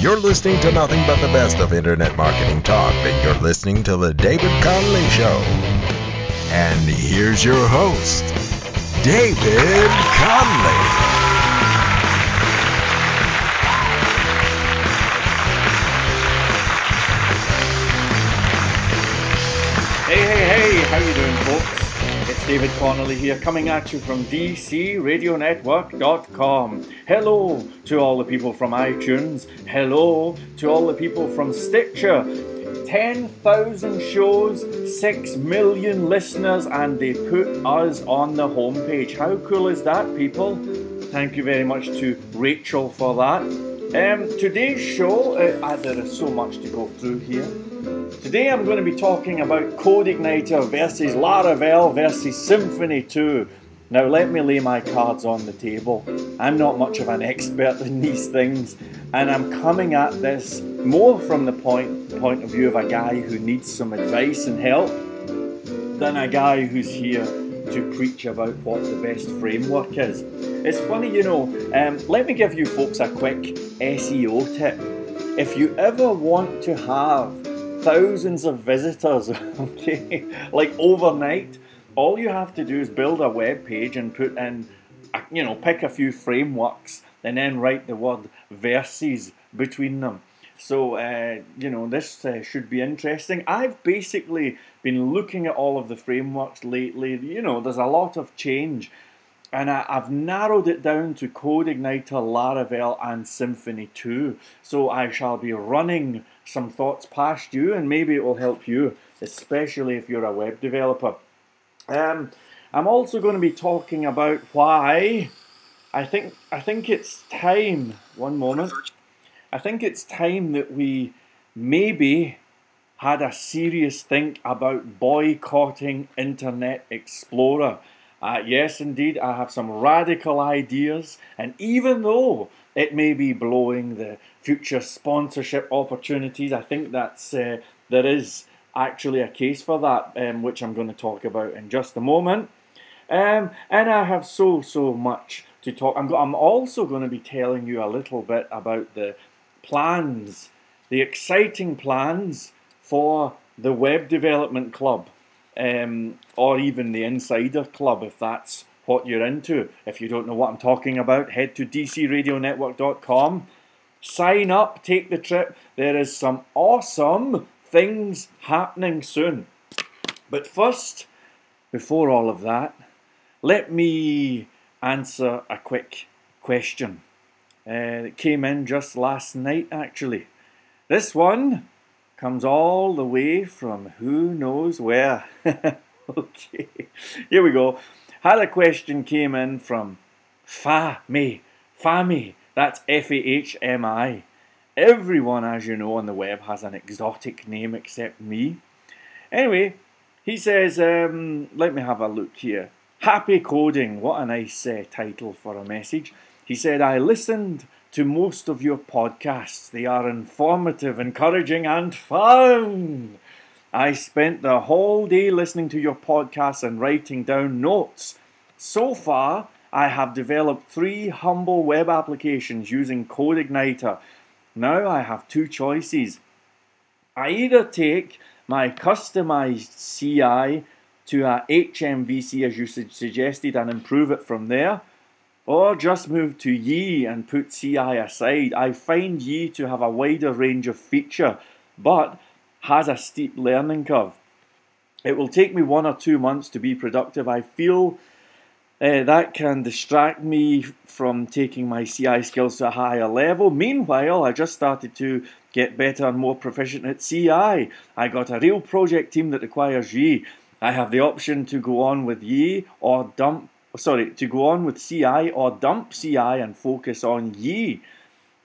You're listening to nothing but the best of internet marketing talk, and you're listening to The David Connolly Show. And here's your host, David Connolly. Hey, hey, hey, how you doing, folks? David Connolly here, coming at you from DCRadionetwork.com. Hello to all the people from iTunes. Hello to all the people from Stitcher. 10,000 shows, 6 million listeners, and they put us on the homepage. How cool is that, people? Thank you very much to Rachel for that. Um, today's show, uh, uh, there is so much to go through here. Today I'm going to be talking about CodeIgniter versus Laravel versus Symfony 2. Now let me lay my cards on the table. I'm not much of an expert in these things, and I'm coming at this more from the point point of view of a guy who needs some advice and help than a guy who's here to preach about what the best framework is. It's funny, you know. Um, let me give you folks a quick SEO tip. If you ever want to have thousands of visitors, okay, like overnight, all you have to do is build a web page and put in, you know, pick a few frameworks and then write the word verses between them. So, uh, you know, this uh, should be interesting. I've basically been looking at all of the frameworks lately. You know, there's a lot of change. And I, have narrowed it down to CodeIgniter, Laravel, and Symfony 2. So I shall be running some thoughts past you, and maybe it will help you, especially if you're a web developer. Um, I'm also going to be talking about why I think I think it's time. One moment. I think it's time that we maybe had a serious think about boycotting Internet Explorer. Uh, yes, indeed, I have some radical ideas, and even though it may be blowing the future sponsorship opportunities, I think that's uh, there is actually a case for that, um, which I'm going to talk about in just a moment. Um, and I have so so much to talk. I'm, I'm also going to be telling you a little bit about the plans, the exciting plans for the Web Development Club, um, or even the Insider Club, if that's what you're into. If you don't know what I'm talking about, head to dcradionetwork.com, sign up, take the trip. There is some awesome things happening soon. But first, before all of that, let me answer a quick question uh, that came in just last night, actually. This one comes all the way from who knows where. okay, here we go. Had a question came in from Fahmi. Fahmi, that's F A H M I. Everyone, as you know, on the web has an exotic name except me. Anyway, he says, um, let me have a look here. Happy Coding, what a nice uh, title for a message. He said, I listened to most of your podcasts. They are informative, encouraging, and fun. I spent the whole day listening to your podcasts and writing down notes. So far, I have developed three humble web applications using CodeIgniter. Now I have two choices. I either take my customized CI to a HMVC as you suggested and improve it from there, or just move to Yii and put CI aside. I find Yii to have a wider range of feature, but has a steep learning curve. It will take me one or two months to be productive. I feel uh, that can distract me from taking my CI skills to a higher level. Meanwhile, I just started to get better and more proficient at CI. I got a real project team that requires Yii. I have the option to go on with Yii or dump, sorry, to go on with CI or dump CI and focus on Yii.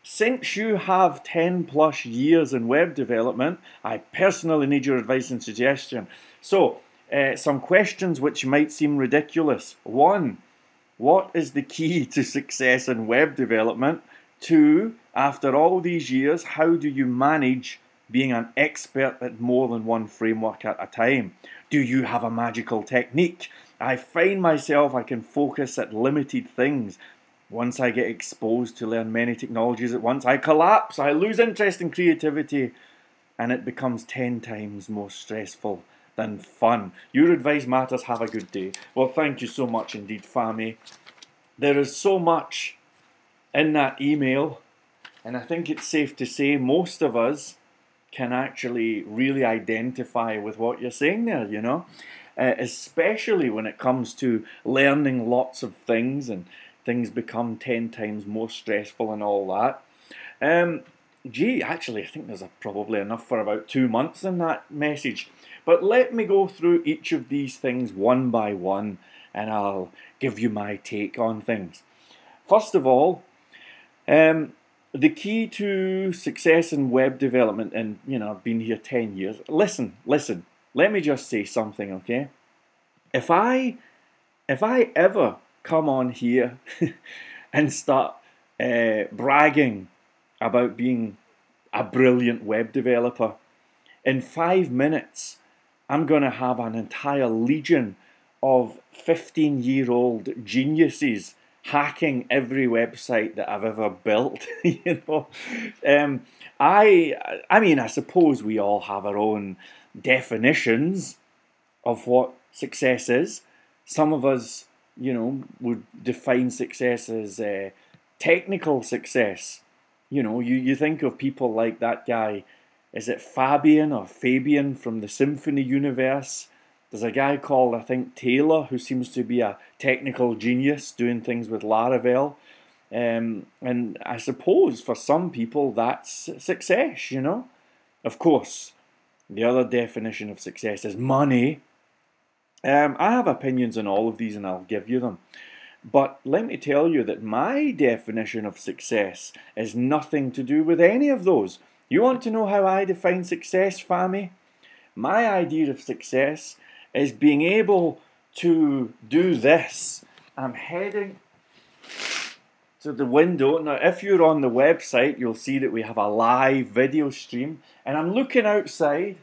Since you have 10 plus years in web development, I personally need your advice and suggestion. So, uh, some questions which might seem ridiculous. One, what is the key to success in web development? Two, after all these years, how do you manage being an expert at more than one framework at a time? Do you have a magical technique? I find myself I can focus at limited things once I get exposed to learn many technologies at once, I collapse, I lose interest in creativity, and it becomes 10 times more stressful than fun. Your advice matters. Have a good day. Well, thank you so much indeed, Fahmi. There is so much in that email, and I think it's safe to say most of us can actually really identify with what you're saying there, you know, uh, especially when it comes to learning lots of things and things become 10 times more stressful and all that. Um, gee, actually, I think there's a, probably enough for about two months in that message. But let me go through each of these things one by one and I'll give you my take on things. First of all, um, the key to success in web development, and you know, I've been here 10 years. Listen, listen, let me just say something, okay? If I if I ever come on here and start uh, bragging about being a brilliant web developer, in five minutes, I'm going to have an entire legion of 15 year old geniuses hacking every website that I've ever built. you know, um, I I mean, I suppose we all have our own definitions of what success is. Some of us, you know, would define success as uh, technical success. You know, you, you think of people like that guy is it Fabian or Fabian from the Symfony universe? There's a guy called, I think, Taylor, who seems to be a technical genius doing things with Laravel. Um, and I suppose for some people that's success, you know? Of course, the other definition of success is money. Um, I have opinions on all of these and I'll give you them. But let me tell you that my definition of success is nothing to do with any of those. You want to know how I define success, Fahmi? My idea of success is being able to do this. I'm heading to the window. Now, if you're on the website, you'll see that we have a live video stream, and I'm looking outside.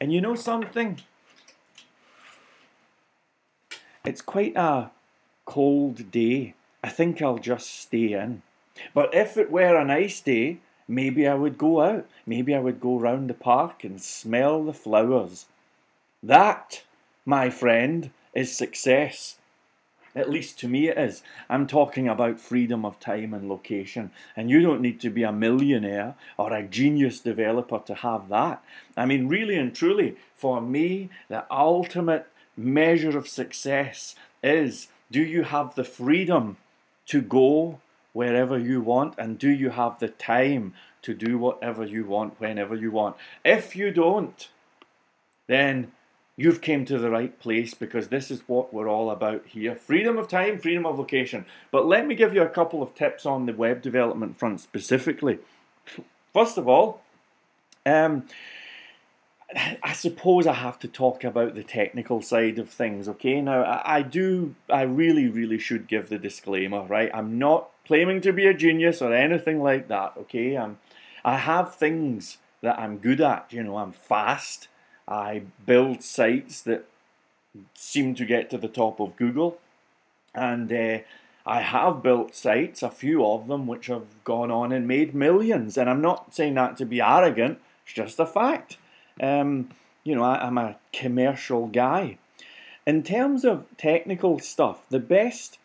And you know something? It's quite a cold day. I think I'll just stay in. But if it were a nice day, maybe I would go out. Maybe I would go round the park and smell the flowers. That, my friend, is success. At least to me it is. I'm talking about freedom of time and location. And you don't need to be a millionaire or a genius developer to have that. I mean, really and truly, for me, the ultimate measure of success is do you have the freedom to go wherever you want? And do you have the time to do whatever you want whenever you want? If you don't, then you've came to the right place because this is what we're all about here. Freedom of time, freedom of location. But let me give you a couple of tips on the web development front specifically. First of all, um, I suppose I have to talk about the technical side of things, okay? Now, I, I, do, I really, really should give the disclaimer, right? I'm not claiming to be a genius or anything like that, okay? I'm, I have things that I'm good at, you know, I'm fast, I build sites that seem to get to the top of Google, and uh, I have built sites, a few of them, which have gone on and made millions, and I'm not saying that to be arrogant, it's just a fact. Um, you know, I, I'm a commercial guy. In terms of technical stuff, the best,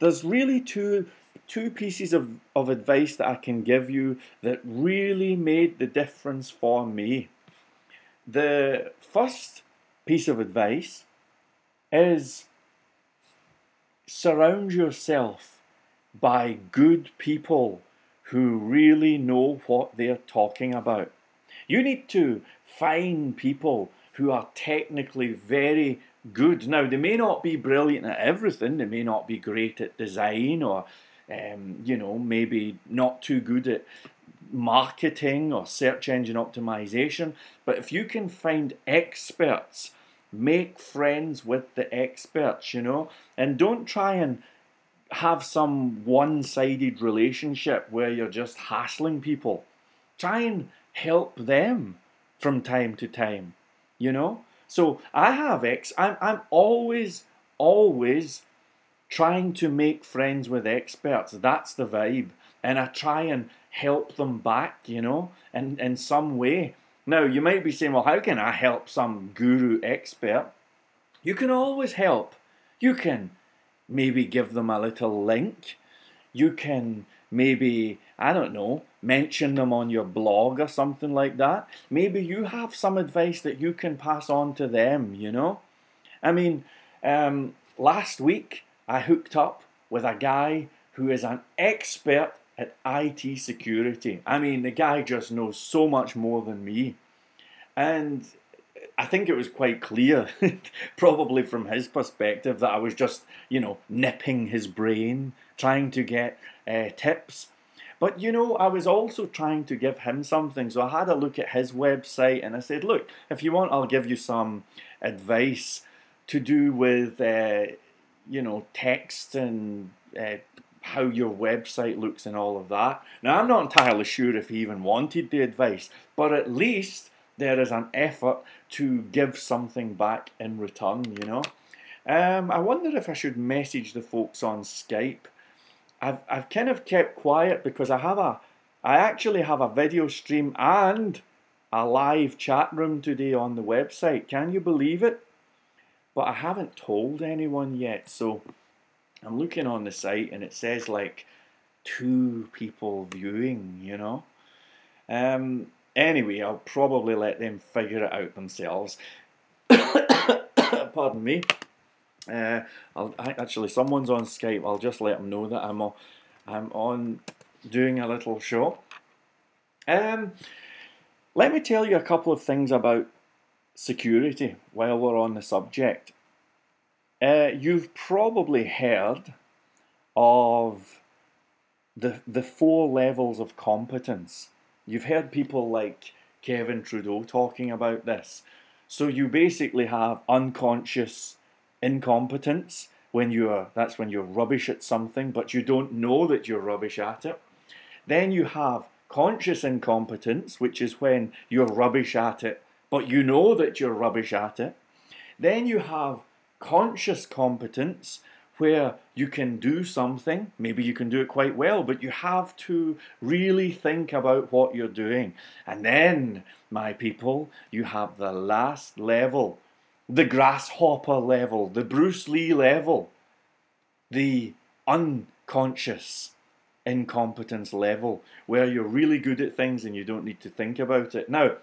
there's really two two pieces of, of advice that I can give you that really made the difference for me. The first piece of advice is surround yourself by good people who really know what they're talking about. You need to find people who are technically very good. Now, they may not be brilliant at everything, they may not be great at design or, um, you know, maybe not too good at marketing or search engine optimization. But if you can find experts, make friends with the experts, you know, and don't try and have some one sided relationship where you're just hassling people. Try and help them from time to time, you know? So I have X, I'm, I'm always, always trying to make friends with experts. That's the vibe. And I try and help them back, you know, in, in some way. Now, you might be saying, well, how can I help some guru expert? You can always help. You can maybe give them a little link. You can maybe, I don't know, mention them on your blog or something like that. Maybe you have some advice that you can pass on to them, you know? I mean, um, last week I hooked up with a guy who is an expert at IT security. I mean, the guy just knows so much more than me. And I think it was quite clear, probably from his perspective, that I was just, you know, nipping his brain, trying to get uh, tips. But you know, I was also trying to give him something. So I had a look at his website and I said, look, if you want, I'll give you some advice to do with, uh, you know, text and uh, how your website looks and all of that. Now, I'm not entirely sure if he even wanted the advice, but at least there is an effort to give something back in return, you know. Um, I wonder if I should message the folks on Skype. I've, I've kind of kept quiet because I have a, I actually have a video stream and a live chat room today on the website. Can you believe it? But I haven't told anyone yet, so I'm looking on the site and it says like two people viewing, you know. Um, Anyway, I'll probably let them figure it out themselves. Pardon me. Uh, I'll, actually, someone's on Skype. I'll just let them know that I'm, a, I'm on doing a little show. Um, let me tell you a couple of things about security while we're on the subject. Uh, you've probably heard of the the four levels of competence. You've heard people like Kevin Trudeau talking about this. So you basically have unconscious incompetence when you're that's when you're rubbish at something, but you don't know that you're rubbish at it. Then you have conscious incompetence, which is when you're rubbish at it, but you know that you're rubbish at it. Then you have conscious competence, where you can do something, maybe you can do it quite well, but you have to really think about what you're doing. And then, my people, you have the last level, the grasshopper level, the Bruce Lee level, the unconscious incompetence level, where you're really good at things and you don't need to think about it. Now,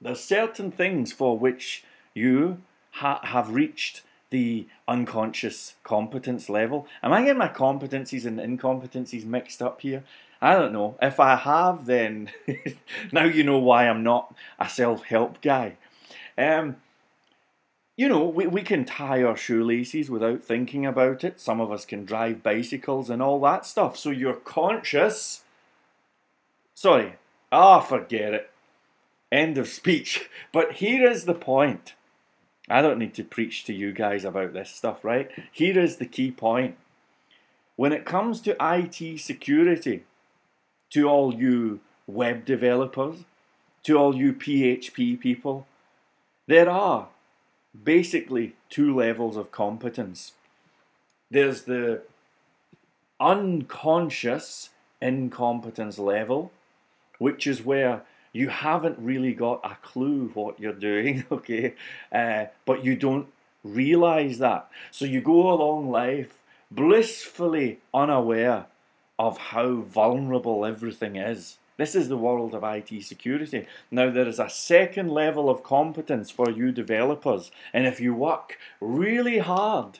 there's certain things for which you ha- have reached the unconscious competence level. Am I getting my competencies and incompetencies mixed up here? I don't know. If I have, then now you know why I'm not a self help guy. Um, you know, we, we can tie our shoelaces without thinking about it. Some of us can drive bicycles and all that stuff. So you're conscious. Sorry. Ah, forget it. End of speech. But here is the point I don't need to preach to you guys about this stuff, right? Here is the key point. When it comes to IT security, to all you web developers, to all you PHP people, there are basically two levels of competence. There's the unconscious incompetence level, which is where you haven't really got a clue what you're doing, okay? Uh, but you don't realize that. So you go along life blissfully unaware of how vulnerable everything is. This is the world of IT security. Now, there is a second level of competence for you developers, and if you work really hard,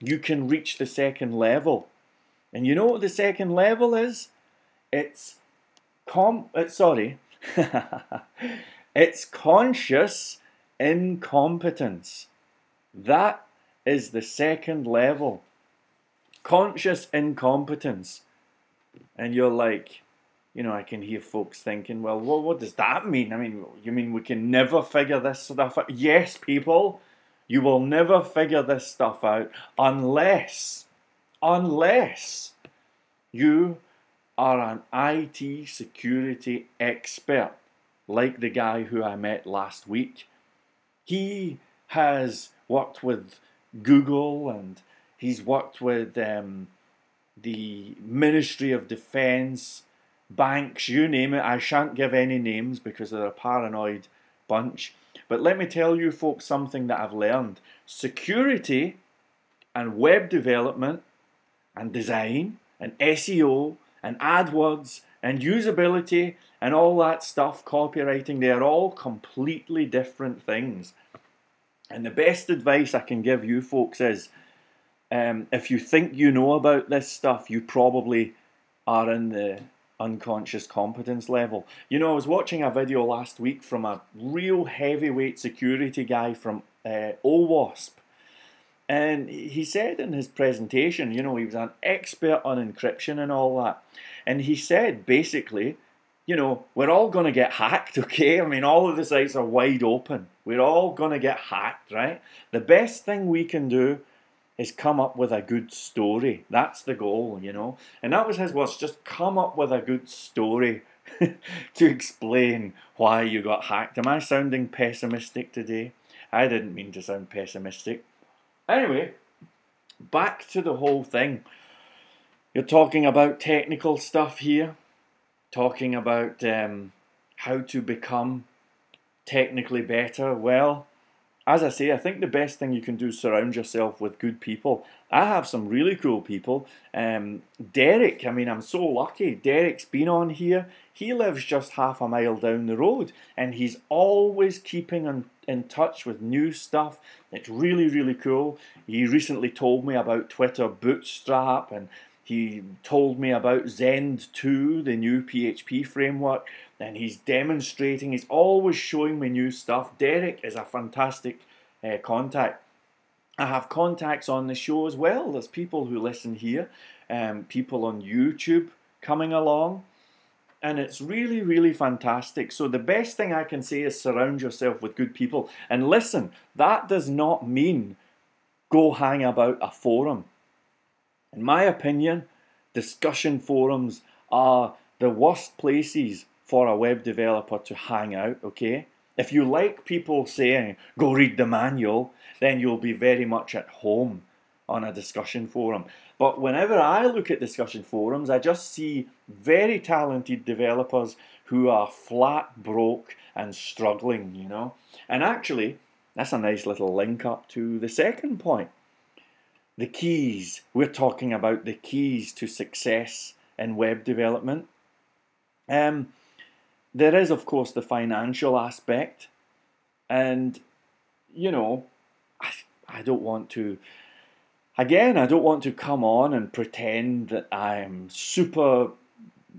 you can reach the second level. And you know what the second level is? It's com. Uh, sorry, it's conscious incompetence. That is the second level. Conscious incompetence. And you're like, you know, I can hear folks thinking, well, what, what does that mean? I mean, you mean we can never figure this stuff out? Yes, people, you will never figure this stuff out unless, unless you are an IT security expert, like the guy who I met last week. He has worked with Google and He's worked with um, the Ministry of Defence, banks, you name it. I shan't give any names because they're a paranoid bunch. But let me tell you, folks, something that I've learned security and web development and design and SEO and AdWords and usability and all that stuff, copywriting, they are all completely different things. And the best advice I can give you folks is um, if you think you know about this stuff, you probably are in the unconscious competence level. You know, I was watching a video last week from a real heavyweight security guy from uh, OWASP. And he said in his presentation, you know, he was an expert on encryption and all that. And he said basically, you know, we're all going to get hacked, okay? I mean, all of the sites are wide open. We're all going to get hacked, right? The best thing we can do is come up with a good story. That's the goal, you know? And that was his words just come up with a good story to explain why you got hacked. Am I sounding pessimistic today? I didn't mean to sound pessimistic. Anyway, back to the whole thing. You're talking about technical stuff here, talking about um, how to become technically better. Well, as I say, I think the best thing you can do is surround yourself with good people. I have some really cool people. Um, Derek, I mean, I'm so lucky. Derek's been on here. He lives just half a mile down the road, and he's always keeping in, in touch with new stuff. It's really, really cool. He recently told me about Twitter Bootstrap and he told me about Zend 2, the new PHP framework, and he's demonstrating, he's always showing me new stuff. Derek is a fantastic uh, contact. I have contacts on the show as well. There's people who listen here, um, people on YouTube coming along, and it's really, really fantastic. So, the best thing I can say is surround yourself with good people. And listen, that does not mean go hang about a forum in my opinion, discussion forums are the worst places for a web developer to hang out, okay? If you like people saying, go read the manual, then you'll be very much at home on a discussion forum. But whenever I look at discussion forums, I just see very talented developers who are flat broke and struggling, you know? And actually, that's a nice little link up to the second point the keys. We're talking about the keys to success in web development. Um, there is, of course, the financial aspect, and you know, I, I don't want to. Again, I don't want to come on and pretend that I'm super,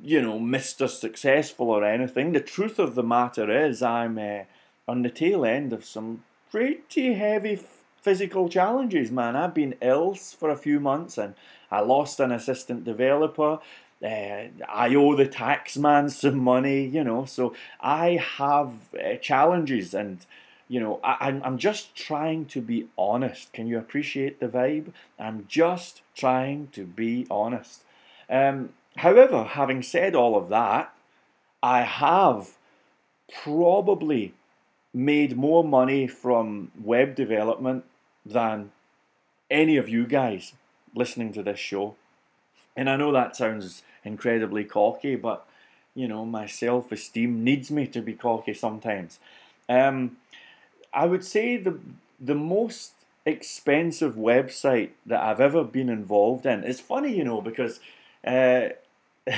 you know, Mr. Successful or anything. The truth of the matter is, I'm uh, on the tail end of some pretty heavy physical challenges, man. I've been ill for a few months and I lost an assistant developer. Uh, I owe the tax man some money, you know, so I have uh, challenges and, you know, I, I'm, I'm just trying to be honest. Can you appreciate the vibe? I'm just trying to be honest. Um, however, having said all of that, I have probably made more money from web development than any of you guys listening to this show. And I know that sounds incredibly cocky, but you know, my self esteem needs me to be cocky sometimes. Um, I would say the the most expensive website that I've ever been involved in. It's funny, you know, because uh,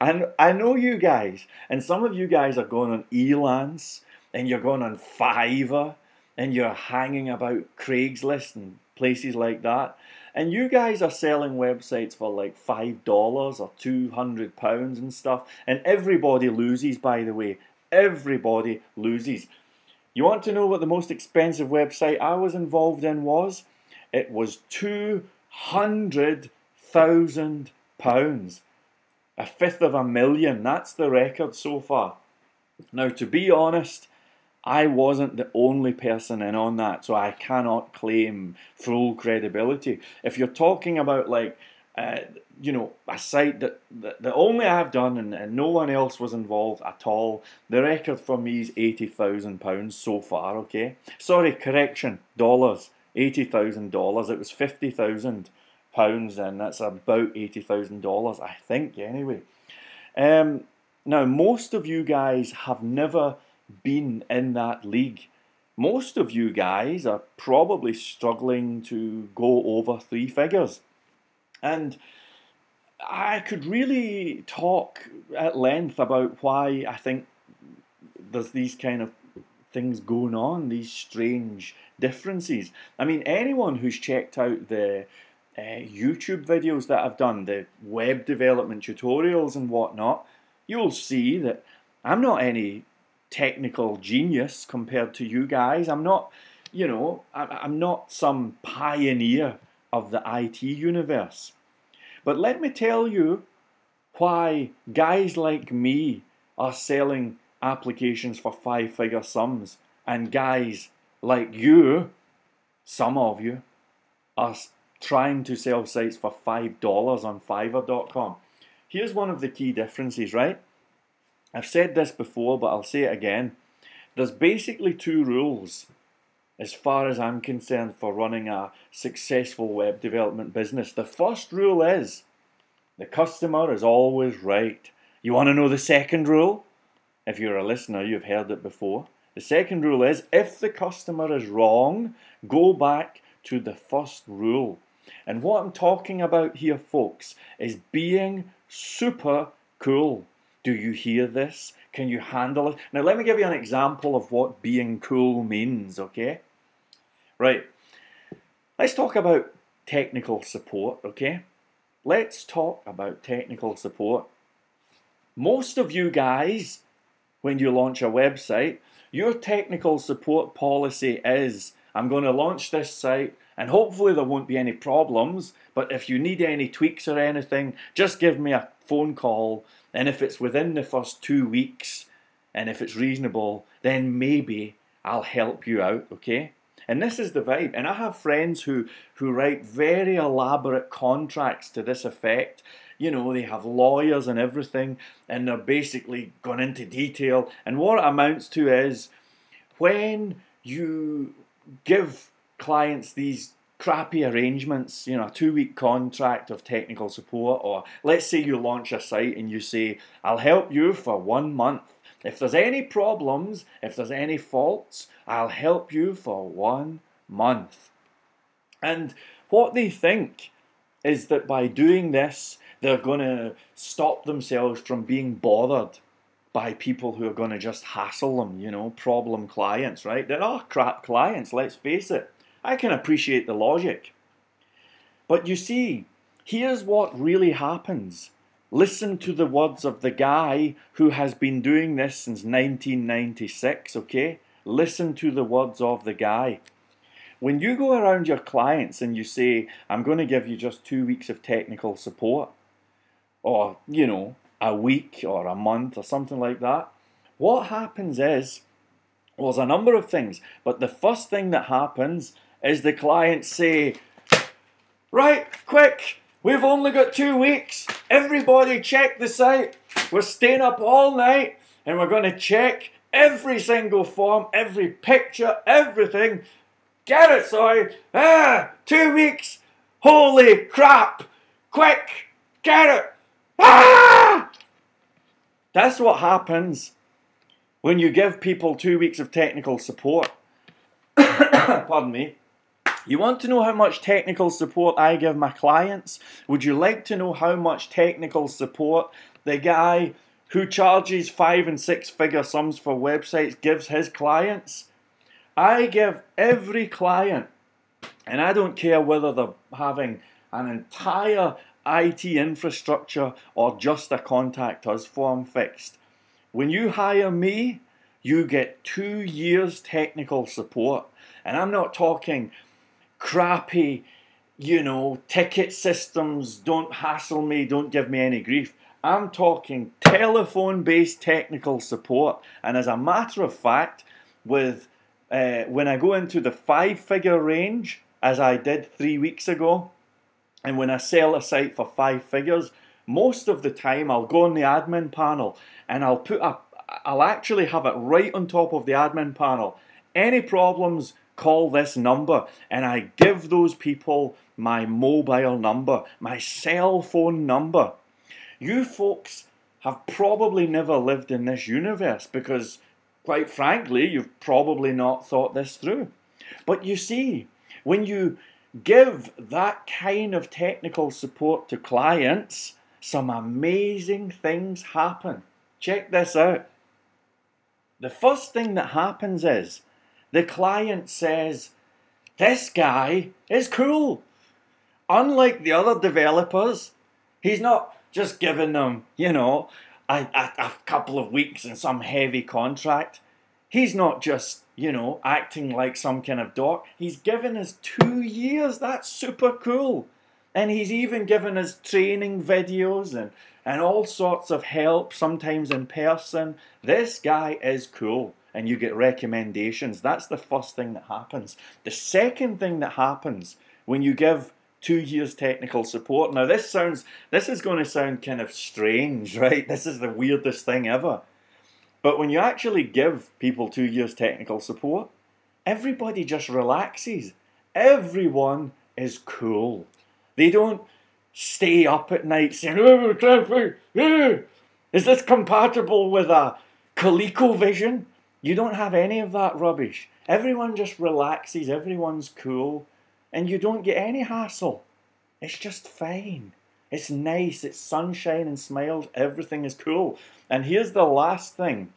I, I know you guys, and some of you guys are going on Elance, and you're going on Fiverr, and you're hanging about Craigslist and places like that, and you guys are selling websites for like five dollars or two hundred pounds and stuff, and everybody loses. By the way, everybody loses. You want to know what the most expensive website I was involved in was? It was two hundred thousand pounds, a fifth of a million. That's the record so far. Now, to be honest, I wasn't the only person in on that, so I cannot claim full credibility. If you're talking about like, uh, you know, a site that, that, that only I've done and, and no one else was involved at all, the record for me is eighty thousand pounds so far. Okay, sorry, correction, dollars. eighty thousand dollars. It was fifty thousand pounds, and that's about eighty thousand dollars, I think. Anyway, um, now most of you guys have never been in that league. Most of you guys are probably struggling to go over three figures, and I could really talk at length about why I think there's these kind of things going on, these strange differences. I mean, anyone who's checked out the uh, YouTube videos that I've done, the web development tutorials and whatnot, you'll see that I'm not any technical genius compared to you guys. I'm not, you know, I'm not some pioneer of the IT universe. But let me tell you why guys like me are selling applications for five figure sums, and guys like you, some of you, are trying to sell sites for $5 on Fiverr.com. Here's one of the key differences, right? I've said this before, but I'll say it again. There's basically two rules, as far as I'm concerned, for running a successful web development business. The first rule is the customer is always right. You want to know the second rule? If you're a listener, you've heard it before. The second rule is if the customer is wrong, go back to the first rule. And what I'm talking about here, folks, is being super cool. Do you hear this? Can you handle it? Now, let me give you an example of what being cool means, okay? Right. Let's talk about technical support, okay? Let's talk about technical support. Most of you guys, when you launch a website, your technical support policy is I'm going to launch this site and hopefully there won't be any problems. But if you need any tweaks or anything, just give me a phone call. And if it's within the first two weeks and if it's reasonable, then maybe I'll help you out, okay? And this is the vibe. And I have friends who, who write very elaborate contracts to this effect. You know, they have lawyers and everything, and they're basically gone into detail. And what it amounts to is when you give clients these crappy arrangements, you know, a two week contract of technical support, or let's say you launch a site and you say, I'll help you for one month. If there's any problems, if there's any faults, I'll help you for one month. And what they think is that by doing this, they're going to stop themselves from being bothered by people who are going to just hassle them, you know, problem clients, right? There are crap clients, let's face it. I can appreciate the logic. But you see, here's what really happens. Listen to the words of the guy who has been doing this since 1996, okay? Listen to the words of the guy. When you go around your clients and you say, I'm going to give you just two weeks of technical support, or, you know, a week or a month or something like that, what happens is, well, there's a number of things, but the first thing that happens is the clients say, Right, quick, we've only got two weeks. Everybody check the site. We're staying up all night and we're going to check every single form, every picture, everything. Get it, sorry. Ah, two weeks. Holy crap. Quick, get it. Ah! That's what happens when you give people two weeks of technical support. Pardon me. You want to know how much technical support I give my clients? Would you like to know how much technical support the guy who charges five and six figure sums for websites gives his clients? I give every client, and I don't care whether they're having an entire IT infrastructure or just a contact us form fixed. When you hire me, you get two years technical support. And I'm not talking crappy, you know, ticket systems, don't hassle me, don't give me any grief. I'm talking telephone based technical support. And as a matter of fact, with uh, when I go into the five figure range, as I did three weeks ago, and when I sell a site for five figures, most of the time I'll go on the admin panel and I'll put up, I'll actually have it right on top of the admin panel. Any problems, call this number and I give those people my mobile number, my cell phone number. You folks have probably never lived in this universe because, quite frankly, you've probably not thought this through. But you see, when you give that kind of technical support to clients, some amazing things happen. Check this out. The first thing that happens is the client says, This guy is cool. Unlike the other developers, he's not just giving them, you know, a, a, a couple of weeks and some heavy contract. He's not just, you know, acting like some kind of doc. He's given us two years. That's super cool. And he's even given us training videos and, and all sorts of help, sometimes in person. This guy is cool. And you get recommendations. That's the first thing that happens. The second thing that happens when you give two years technical support. Now this sounds this is going to sound kind of strange, right? This is the weirdest thing ever. But when you actually give people two years technical support, everybody just relaxes. Everyone is cool. They don't stay up at night saying, oh, is this compatible with a ColecoVision? You don't have any of that rubbish. Everyone just relaxes, everyone's cool, and you don't get any hassle. It's just fine. It's nice, it's sunshine and smiles, everything is cool. And here's the last thing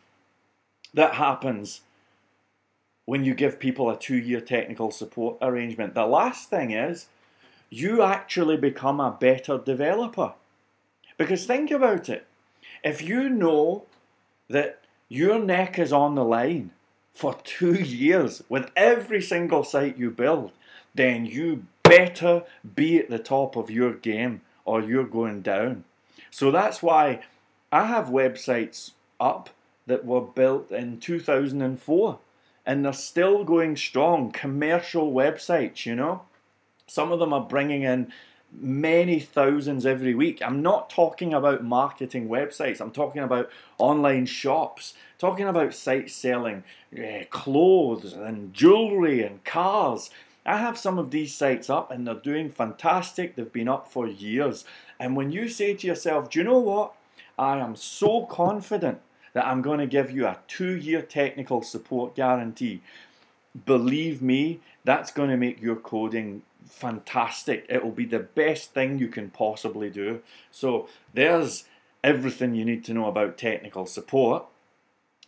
that happens when you give people a two year technical support arrangement. The last thing is you actually become a better developer. Because think about it. If you know that your neck is on the line for two years with every single site you build, then you better be at the top of your game or you're going down. So that's why I have websites up that were built in 2004 and they're still going strong. Commercial websites, you know. Some of them are bringing in many thousands every week. I'm not talking about marketing websites, I'm talking about online shops, talking about sites selling uh, clothes and jewelry and cars. I have some of these sites up and they're doing fantastic. They've been up for years. And when you say to yourself, do you know what? I am so confident that I'm going to give you a two year technical support guarantee. Believe me, that's going to make your coding fantastic. It will be the best thing you can possibly do. So, there's everything you need to know about technical support.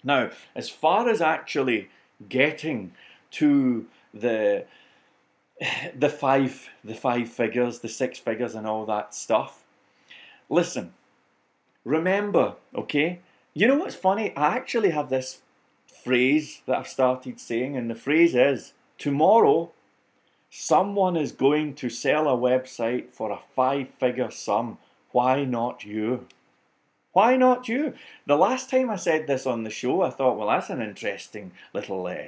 Now, as far as actually getting to the the five the five figures, the six figures and all that stuff. Listen, remember, okay? You know what's funny? I actually have this phrase that I've started saying, and the phrase is tomorrow someone is going to sell a website for a five figure sum. Why not you? Why not you? The last time I said this on the show, I thought, well, that's an interesting little uh,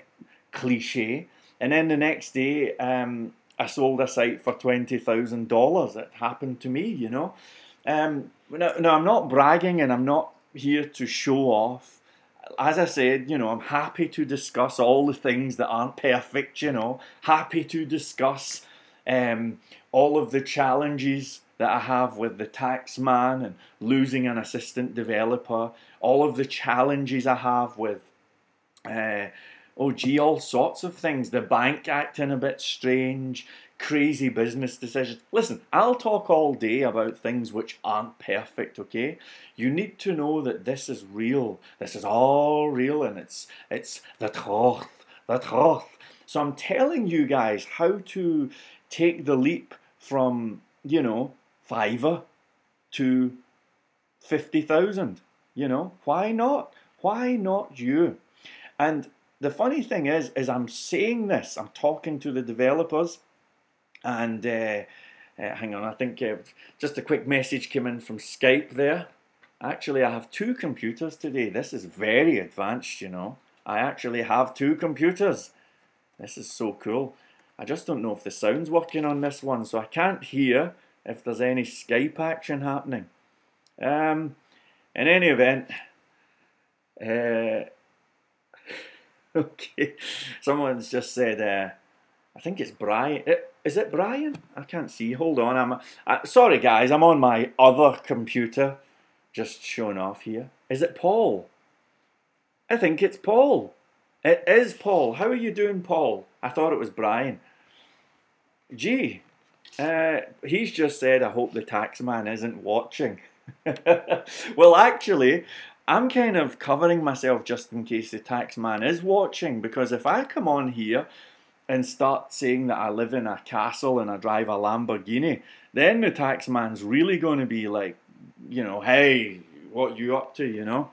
cliche. And then the next day, um, I sold a site for twenty thousand dollars. It happened to me, you know. Um, now, I'm not bragging, and I'm not here to show off. As I said, you know, I'm happy to discuss all the things that aren't perfect. You know, happy to discuss um, all of the challenges that I have with the tax man and losing an assistant developer, all of the challenges I have with uh, oh gee, all sorts of things. The bank acting a bit strange, crazy business decisions. Listen, I'll talk all day about things which aren't perfect, okay? You need to know that this is real. This is all real and it's it's the truth. The truth. So I'm telling you guys how to take the leap from, you know, fiver to 50,000. You know, why not? Why not you? And the funny thing is, is I'm saying this, I'm talking to the developers, and uh, uh, hang on, I think uh, just a quick message came in from Skype there. Actually, I have two computers today. This is very advanced, you know. I actually have two computers. This is so cool. I just don't know if the sound's working on this one, so I can't hear if there's any Skype action happening. Um, in any event, uh, okay. Someone's just said, uh, I think it's Brian. Uh, is it Brian? I can't see. Hold on. I'm uh, sorry, guys. I'm on my other computer, just showing off here. Is it Paul? I think it's Paul. It is Paul. How are you doing, Paul? I thought it was Brian. Gee, uh, he's just said, I hope the tax man isn't watching. well, actually, I'm kind of covering myself just in case the tax man is watching because if I come on here and start saying that I live in a castle and I drive a Lamborghini, then the taxman's really going to be like, you know, hey, what you up to, you know?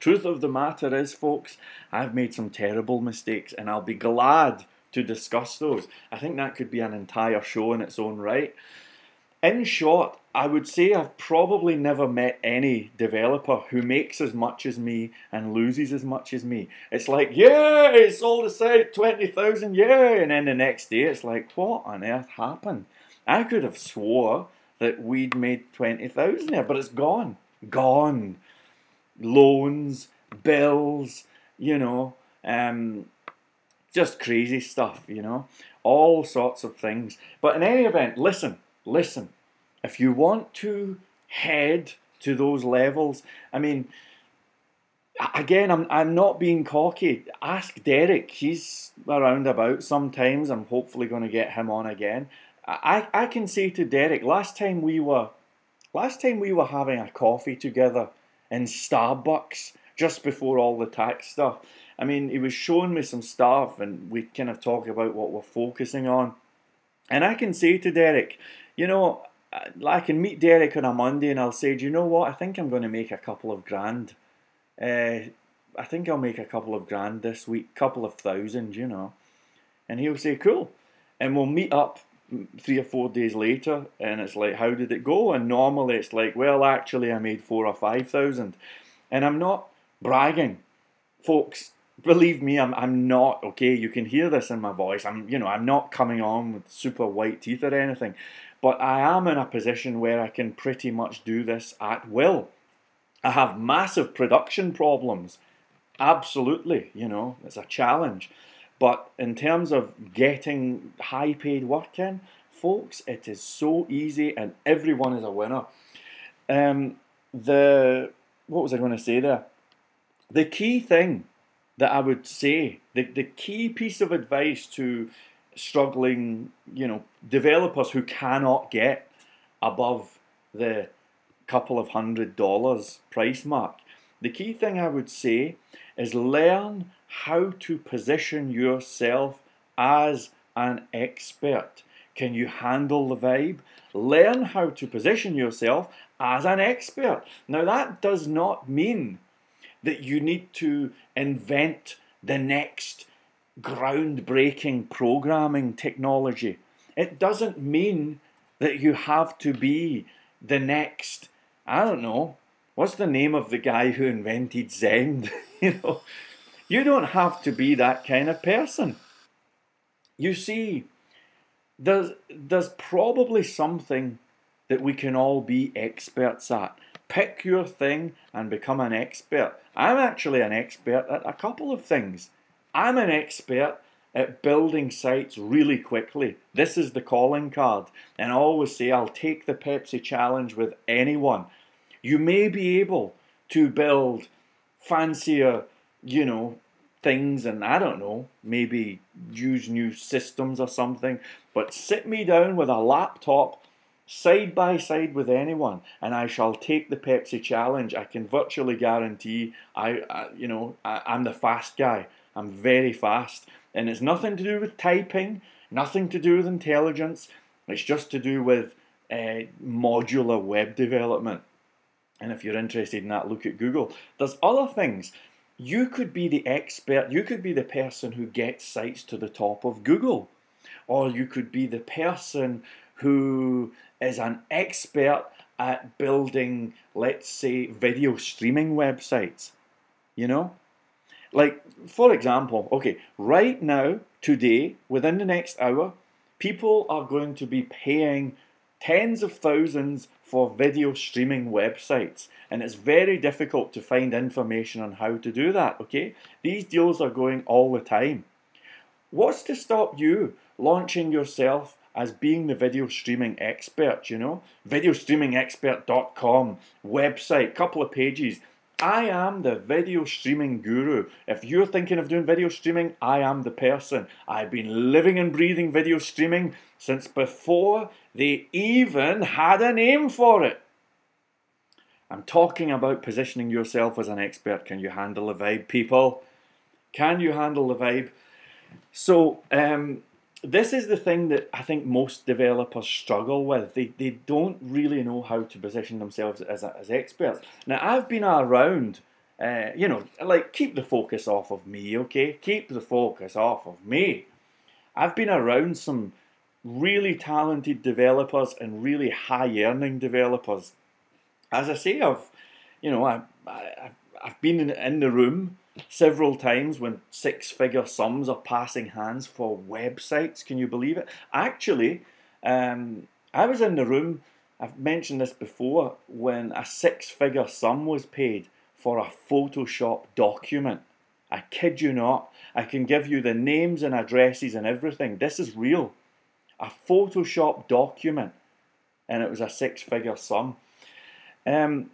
Truth of the matter is, folks, I've made some terrible mistakes and I'll be glad to discuss those. I think that could be an entire show in its own right. In short, I would say I've probably never met any developer who makes as much as me and loses as much as me. It's like, yeah, it's all the same, 20,000, yeah. And then the next day it's like, what on earth happened? I could have swore that we'd made 20,000 there, but it's gone. Gone. Loans, bills, you know, um, just crazy stuff, you know, all sorts of things. But in any event, listen, listen. If you want to head to those levels, I mean, again, I'm, I'm not being cocky. Ask Derek. He's around about sometimes. I'm hopefully going to get him on again. I, I can say to Derek, last time we were last time we were having a coffee together in Starbucks just before all the tax stuff. I mean, he was showing me some stuff, and we kind of talk about what we're focusing on. And I can say to Derek, you know, I can meet Derek on a Monday, and I'll say, do you know what? I think I'm going to make a couple of grand. Uh, I think I'll make a couple of grand this week, couple of thousand, you know. And he'll say, cool. And we'll meet up three or four days later, and it's like, how did it go? And normally it's like, well, actually, I made four or five thousand. And I'm not bragging, folks believe me, I'm, I'm not okay. You can hear this in my voice. I'm you know I'm not coming on with super white teeth or anything, but I am in a position where I can pretty much do this at will. I have massive production problems. Absolutely, you know, it's a challenge. But in terms of getting high paid work in, folks, it is so easy and everyone is a winner. Um, the what was I going to say there? The key thing that I would say the, the key piece of advice to struggling, you know, developers who cannot get above the couple of hundred dollars price mark. The key thing I would say is learn how to position yourself as an expert. Can you handle the vibe? Learn how to position yourself as an expert. Now, that does not mean that you need to invent the next groundbreaking programming technology. It doesn't mean that you have to be the next, I don't know, what's the name of the guy who invented Zend? you know, you don't have to be that kind of person. You see, there's, there's probably something that we can all be experts at. Pick your thing and become an expert. I'm actually an expert at a couple of things. I'm an expert at building sites really quickly. This is the calling card. And I always say I'll take the Pepsi challenge with anyone. You may be able to build fancier, you know, things and I don't know, maybe use new systems or something, but sit me down with a laptop side by side with anyone, and I shall take the Pepsi challenge. I can virtually guarantee I, I you know, I, I'm the fast guy. I'm very fast, and it's nothing to do with typing, nothing to do with intelligence. It's just to do with uh, modular web development. And if you're interested in that, look at Google. There's other things. You could be the expert, you could be the person who gets sites to the top of Google, or you could be the person who is an expert at building, let's say, video streaming websites. You know? Like, for example, okay, right now, today, within the next hour, people are going to be paying tens of thousands for video streaming websites. And it's very difficult to find information on how to do that, okay? These deals are going all the time. What's to stop you launching yourself as being the video streaming expert, you know? Videostreamingexpert.com website, couple of pages. I am the video streaming guru. If you're thinking of doing video streaming, I am the person. I've been living and breathing video streaming since before they even had a name for it. I'm talking about positioning yourself as an expert. Can you handle the vibe, people? Can you handle the vibe? So, um, this is the thing that I think most developers struggle with. They, they don't really know how to position themselves as, as experts. Now, I've been around, uh, you know, like keep the focus off of me, okay? Keep the focus off of me. I've been around some really talented developers and really high earning developers. As I say, I've, you know, I, I, I've been in, in the room several times when six figure sums are passing hands for websites. Can you believe it? Actually, um, I was in the room, I've mentioned this before, when a six figure sum was paid for a Photoshop document. I kid you not. I can give you the names and addresses and everything. This is real. A Photoshop document. And it was a six figure sum. Um,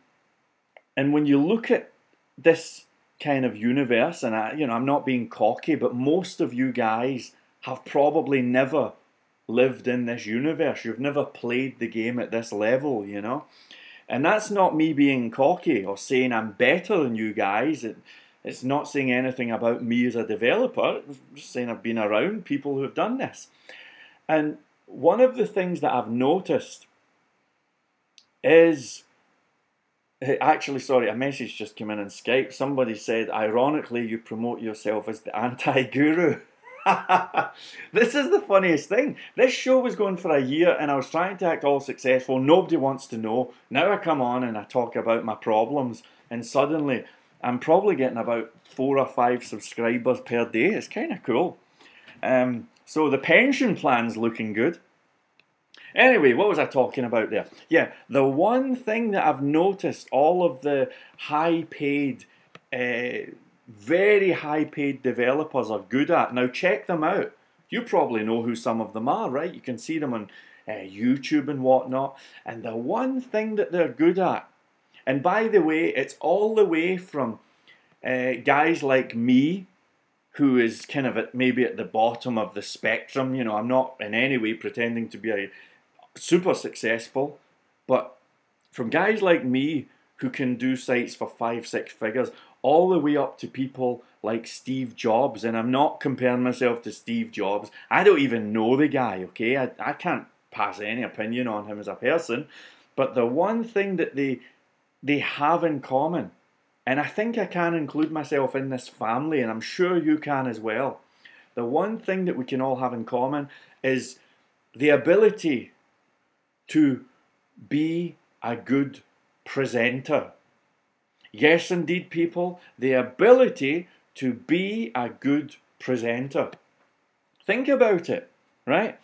and when you look at this kind of universe, and I, you know, I'm not being cocky, but most of you guys have probably never lived in this universe. You've never played the game at this level, you know. And that's not me being cocky or saying I'm better than you guys. It, it's not saying anything about me as a developer. It's just saying I've been around people who have done this. And one of the things that I've noticed is Actually, sorry, a message just came in on Skype. Somebody said, ironically, you promote yourself as the anti guru. this is the funniest thing. This show was going for a year and I was trying to act all successful. Nobody wants to know. Now I come on and I talk about my problems, and suddenly I'm probably getting about four or five subscribers per day. It's kind of cool. Um, so the pension plan's looking good. Anyway, what was I talking about there? Yeah, the one thing that I've noticed all of the high paid, uh, very high paid developers are good at. Now, check them out. You probably know who some of them are, right? You can see them on uh, YouTube and whatnot. And the one thing that they're good at, and by the way, it's all the way from uh, guys like me, who is kind of at maybe at the bottom of the spectrum. You know, I'm not in any way pretending to be a super successful, but from guys like me who can do sites for five, six figures, all the way up to people like Steve Jobs, and I'm not comparing myself to Steve Jobs. I don't even know the guy, okay? I, I can't pass any opinion on him as a person. But the one thing that they they have in common, and I think I can include myself in this family, and I'm sure you can as well. The one thing that we can all have in common is the ability to be a good presenter. Yes, indeed, people, the ability to be a good presenter. Think about it, right?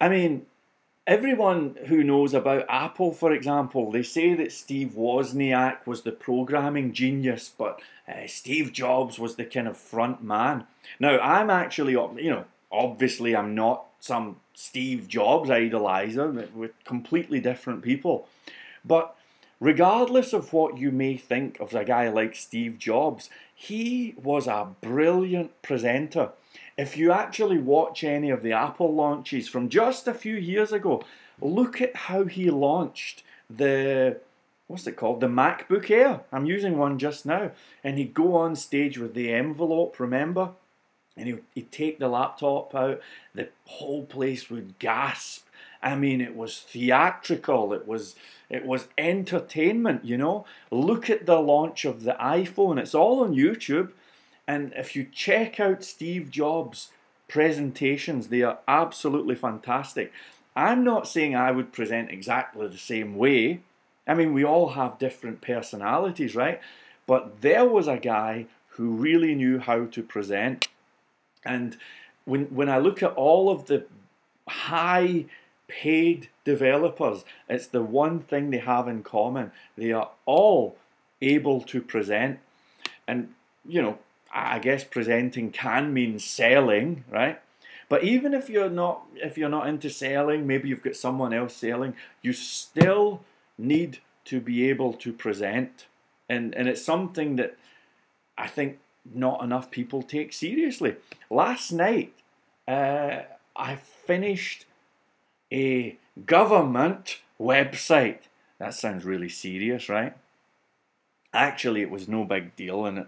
I mean, everyone who knows about Apple, for example, they say that Steve Wozniak was the programming genius, but uh, Steve Jobs was the kind of front man. Now, I'm actually, you know, obviously, I'm not some Steve Jobs idolizer with completely different people. But regardless of what you may think of a guy like Steve Jobs, he was a brilliant presenter. If you actually watch any of the Apple launches from just a few years ago, look at how he launched the what's it called? The MacBook Air. I'm using one just now. And he'd go on stage with the envelope, remember? And he'd, he'd take the laptop out, the whole place would gasp. I mean, it was theatrical. It was it was entertainment. You know, look at the launch of the iPhone. It's all on YouTube, and if you check out Steve Jobs' presentations, they are absolutely fantastic. I'm not saying I would present exactly the same way. I mean, we all have different personalities, right? But there was a guy who really knew how to present and when when I look at all of the high paid developers. It's the one thing they have in common. They are all able to present. And, you know, I guess presenting can mean selling, right? But even if you're not if you're not into selling, maybe you've got someone else selling, you still need to be able to present. And and it's something that I think not enough people take seriously. Last night, uh, I finished a government website. That sounds really serious, right? Actually, it was no big deal, and it,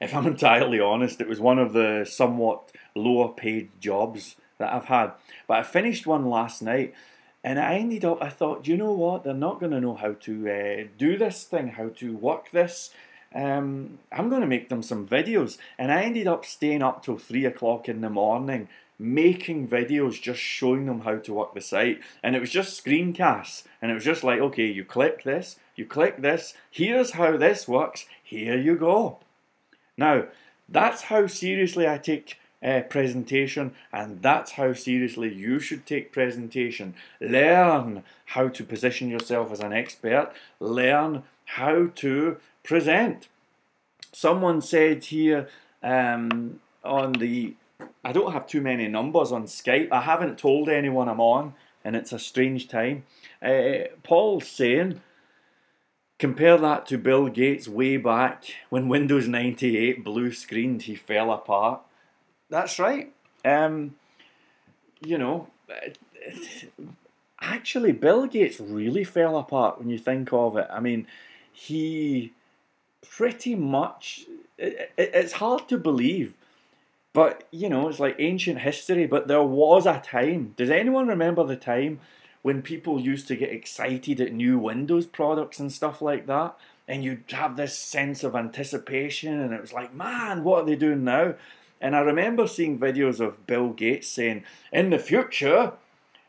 if I'm entirely honest, it was one of the somewhat lower paid jobs that I've had. But I finished one last night, and I ended up. I thought, you know what? They're not going to know how to uh, do this thing, how to work this. Um, I'm going to make them some videos, and I ended up staying up till three o'clock in the morning making videos just showing them how to work the site. And it was just screencasts and it was just like okay you click this you click this here's how this works here you go. Now that's how seriously i take uh, presentation and that's how seriously you should take presentation. Learn how to position yourself as an expert. Learn how to present someone said here um, on the I don't have too many numbers on Skype. I haven't told anyone I'm on, and it's a strange time. Uh, Paul's saying, compare that to Bill Gates way back when Windows 98 blue screened, he fell apart. That's right. Um, you know, actually, Bill Gates really fell apart when you think of it. I mean, he pretty much. It, it, it's hard to believe but, you know, it's like ancient history, but there was a time. Does anyone remember the time when people used to get excited at new Windows products and stuff like that? And you'd have this sense of anticipation, and it was like, man, what are they doing now? And I remember seeing videos of Bill Gates saying, in the future,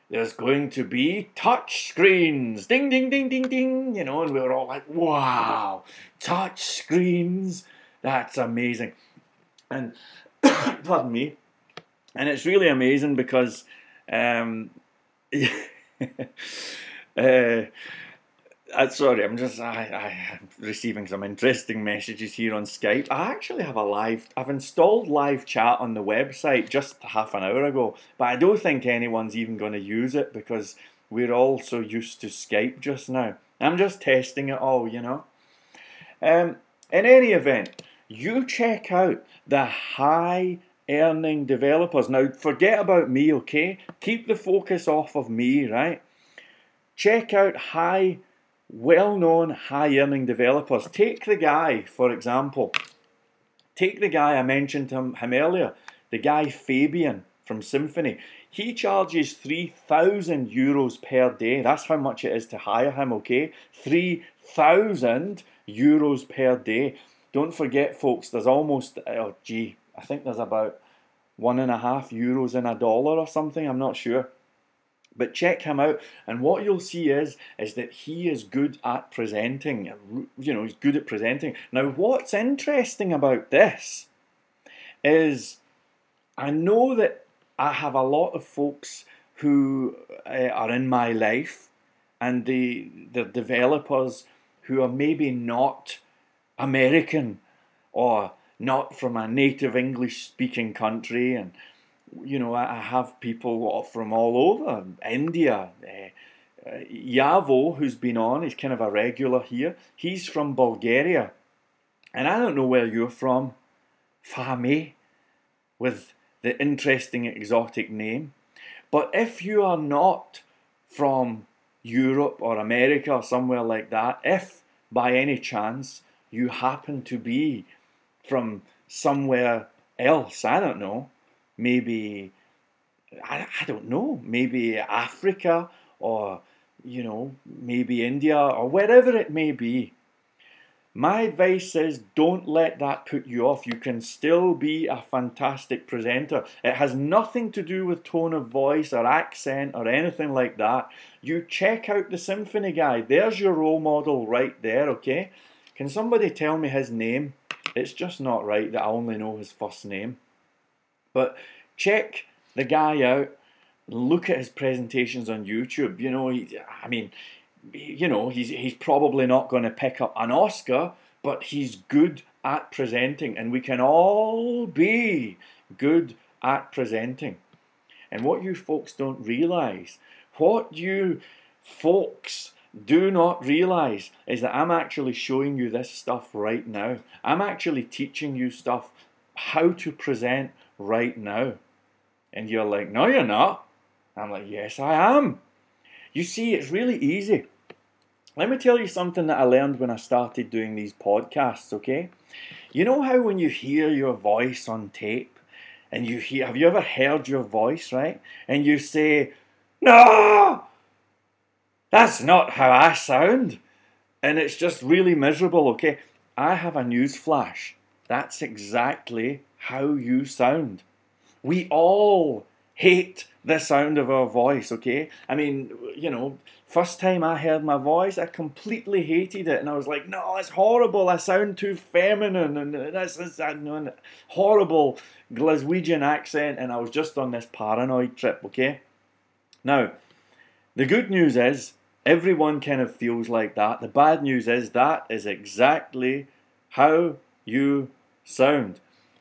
there's going to be touch screens. Ding, ding, ding, ding, ding. You know, and we were all like, wow, touch screens. That's amazing. And pardon me. And it's really amazing because, um, uh, uh, sorry, I'm just I, I'm receiving some interesting messages here on Skype. I actually have a live. I've installed live chat on the website just half an hour ago, but I don't think anyone's even going to use it because we're all so used to Skype just now. I'm just testing it all, you know. Um, in any event, you check out the high earning developers. Now, forget about me, okay? Keep the focus off of me, right? Check out high, well known, high earning developers. Take the guy, for example. Take the guy I mentioned him, him earlier, the guy Fabien from Symfony. He charges 3,000 euros per day. That's how much it is to hire him, okay? 3,000 euros per day. Don't forget, folks, there's almost, oh gee, I think there's about one and a half euros in a dollar or something, I'm not sure. But check him out, and what you'll see is is that he is good at presenting. You know, he's good at presenting. Now, what's interesting about this is I know that I have a lot of folks who uh, are in my life, and the the developers who are maybe not American or not from a native English speaking country. And, you know, I have people from all over India. Uh, uh, Yavo, who's been on, is kind of a regular here. He's from Bulgaria. And I don't know where you're from. Fahmi, with the interesting exotic name. But if you are not from Europe or America or somewhere like that, if by any chance you happen to be from somewhere else, I don't know, maybe, I, I don't know, maybe Africa or, you know, maybe India or wherever it may be. My advice is don't let that put you off. You can still be a fantastic presenter. It has nothing to do with tone of voice or accent or anything like that. You check out the Symfony guy. There's your role model right there, okay? Can somebody tell me his name? It's just not right that I only know his first name. But check the guy out. look at his presentations on YouTube. You know, he, I mean, you know, he's he's probably not going to pick up an Oscar, but he's good at presenting, and we can all be good at presenting. And what you folks don't realize, what you folks do not realize is that I'm actually showing you this stuff right now. I'm actually teaching you stuff how to present right now. And you're like, no, you're not. I'm like, yes, I am. You see, it's really easy. Let me tell you something that I learned when I started doing these podcasts, okay? You know how when you hear your voice on tape and you hear, have you ever heard your voice, right? And you say, no, that's not how I sound. And it's just really miserable, okay? I have a news flash. That's exactly how you sound. We all hate the sound of our voice, okay? I mean, you know, first time I heard my voice, I completely hated it. And I was like, no, it's horrible. I sound too feminine. And that's, that's a horrible Glaswegian accent. And I was just on this paranoid trip, okay? Now, the good news is everyone kind of feels like that. The bad news is that is exactly how you sound.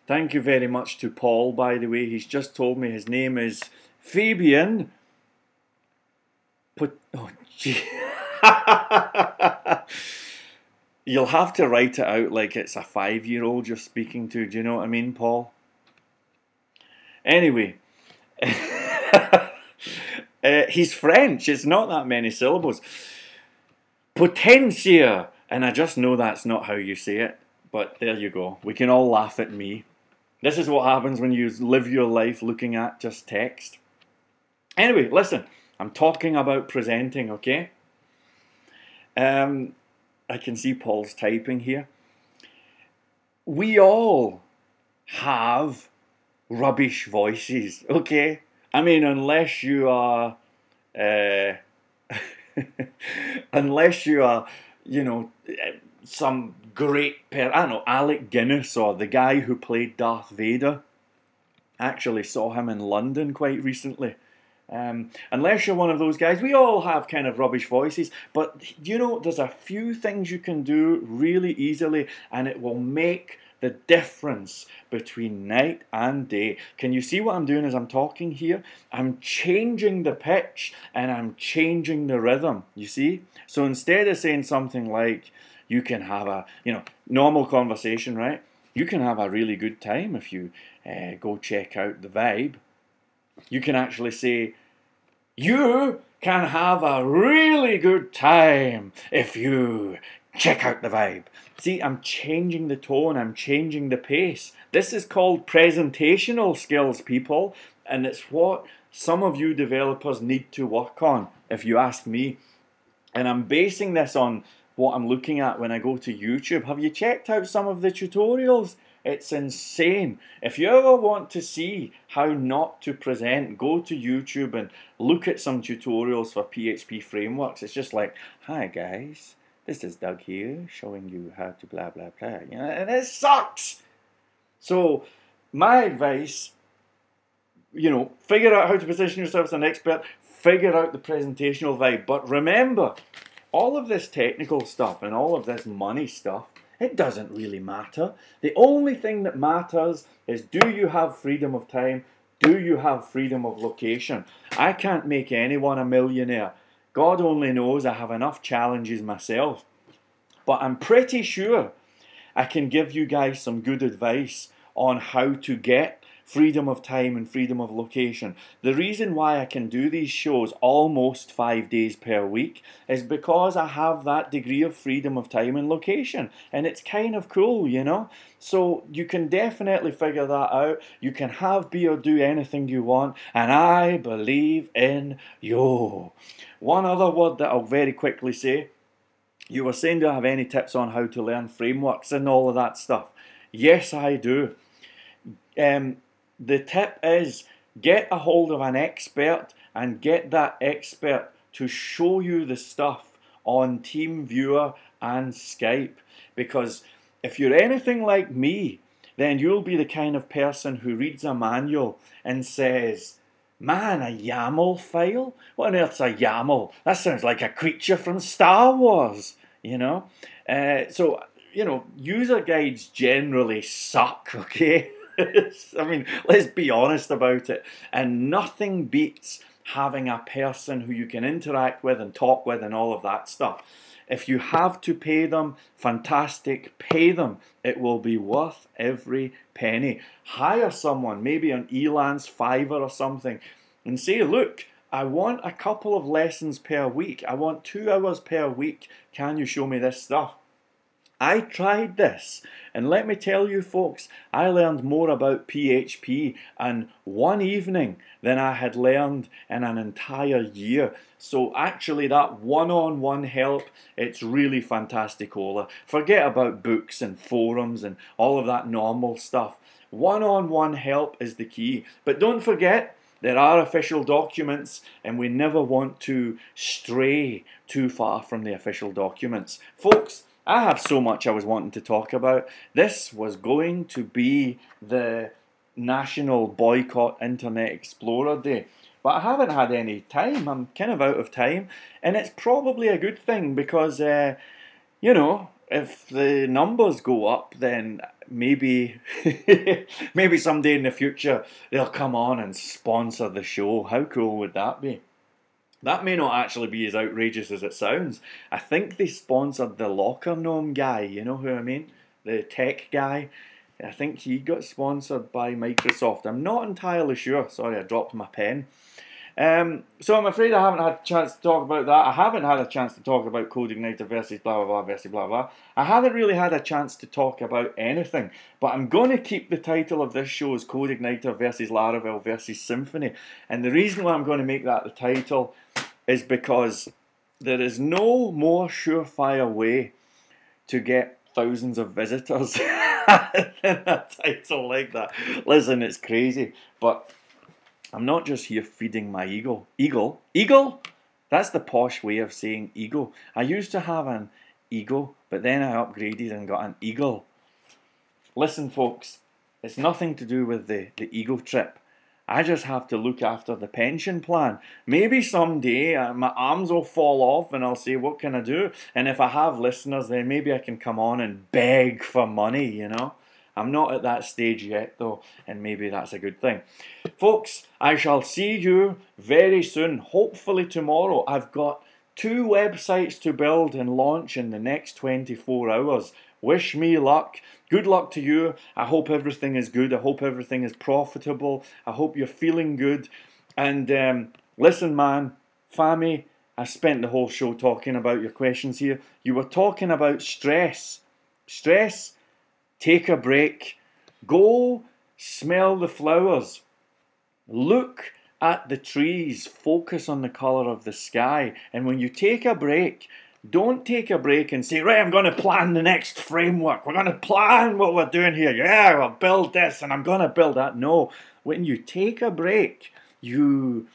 Thank you very much to Paul, by the way. He's just told me his name is Fabien. Put oh gee. You'll have to write it out like it's a five year old you're speaking to. Do you know what I mean, Paul? Anyway, uh, he's French. It's not that many syllables. Potencier. And I just know that's not how you say it. But there you go. We can all laugh at me. This is what happens when you live your life looking at just text. Anyway, listen, I'm talking about presenting, okay? Um, I can see Paul's typing here. We all have rubbish voices, okay? I mean, unless you are, uh, unless you are, you know, some great per I don't know, Alec Guinness or the guy who played Darth Vader. Actually saw him in London quite recently. Um, unless you're one of those guys, we all have kind of rubbish voices, but you know, there's a few things you can do really easily, and it will make the difference between night and day. Can you see what I'm doing as I'm talking here? I'm changing the pitch and I'm changing the rhythm. You see? So instead of saying something like, you can have a you know normal conversation, right? You can have a really good time if you uh, go check out the vibe. You can actually say, you can have a really good time if you check out the vibe. See, I'm changing the tone, I'm changing the pace. This is called presentational skills, people, and it's what some of you developers need to work on, if you ask me. And I'm basing this on what I'm looking at when I go to YouTube. Have you checked out some of the tutorials? It's insane. If you ever want to see how not to present, go to YouTube and look at some tutorials for PHP frameworks. It's just like, hi guys, this is Doug here showing you how to blah blah blah. You know, and it sucks. So my advice, you know, figure out how to position yourself as an expert, figure out the presentational vibe. But remember, all of this technical stuff and all of this money stuff, it doesn't really matter. The only thing that matters is do you have freedom of time? Do you have freedom of location? I can't make anyone a millionaire. God only knows I have enough challenges myself. But I'm pretty sure I can give you guys some good advice on how to get freedom of time and freedom of location. The reason why I can do these shows almost five days per week is because I have that degree of freedom of time and location. And it's kind of cool, you know? So you can definitely figure that out. You can have, be, or do anything you want. And I believe in you. One other word that I'll very quickly say. You were saying, do I have any tips on how to learn frameworks and all of that stuff? Yes, I do. Um, the tip is get a hold of an expert and get that expert to show you the stuff on TeamViewer and Skype. Because if you're anything like me, then you'll be the kind of person who reads a manual and says, Man, a YAML file? What on earth's a YAML? That sounds like a creature from Star Wars, you know? Uh, so, you know, user guides generally suck, okay? I mean, let's be honest about it. And nothing beats having a person who you can interact with and talk with and all of that stuff. If you have to pay them, fantastic, pay them. It will be worth every penny. Hire someone, maybe on Elance, Fiverr or something, and say, look, I want a couple of lessons per week. I want two hours per week. Can you show me this stuff? I tried this, and let me tell you, folks, I learned more about PHP in one evening than I had learned in an entire year. So, actually, that one on one help, it's really fantastic, Ola. Forget about books and forums and all of that normal stuff. One on one help is the key. But don't forget, there are official documents, and we never want to stray too far from the official documents. Folks, I have so much I was wanting to talk about. This was going to be the National Boycott Internet Explorer Day. But I haven't had any time. I'm kind of out of time. And it's probably a good thing because, uh, you know, if the numbers go up, then maybe maybe someday in the future they'll come on and sponsor the show. How cool would that be? That may not actually be as outrageous as it sounds. I think they sponsored the Lockergnome guy, you know who I mean? The tech guy. I think he got sponsored by Microsoft. I'm not entirely sure. Sorry, I dropped my pen. Um, so I'm afraid I haven't had a chance to talk about that. I haven't had a chance to talk about CodeIgniter versus blah blah blah versus blah blah. I haven't really had a chance to talk about anything. But I'm going to keep the title of this show as CodeIgniter versus Laravel versus Symfony. And the reason why I'm going to make that the title is because there is no more surefire way to get thousands of visitors than a title like that. Listen, it's crazy, but I'm not just here feeding my ego. Eagle? Eagle? That's the posh way of saying ego. I used to have an ego, but then I upgraded and got an eagle. Listen, folks, it's nothing to do with the, the ego trip. I just have to look after the pension plan. Maybe someday uh, my arms will fall off and I'll say, What can I do? And if I have listeners, then maybe I can come on and beg for money, you know? I'm not at that stage yet, though, and maybe that's a good thing. Folks, I shall see you very soon, hopefully tomorrow. I've got two websites to build and launch in the next 24 hours. Wish me luck. Good luck to you. I hope everything is good. I hope everything is profitable. I hope you're feeling good. And um, listen, man, Fahmi, I spent the whole show talking about your questions here. You were talking about stress. Stress take a break, go smell the flowers, look at the trees, focus on the colour of the sky. And when you take a break, don't take a break and say, right, I'm going to plan the next framework. We're going to plan what we're doing here. Yeah, we will build this and I'm going to build that. No, when you take a break, you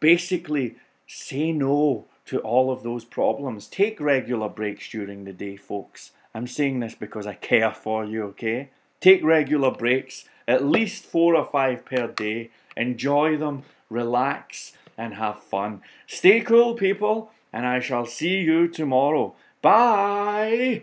basically say no to all of those problems. Take regular breaks during the day, folks. I'm saying this because I care for you, okay? Take regular breaks, at least four or five per day. Enjoy them, relax, and have fun. Stay cool, people, and I shall see you tomorrow. Bye!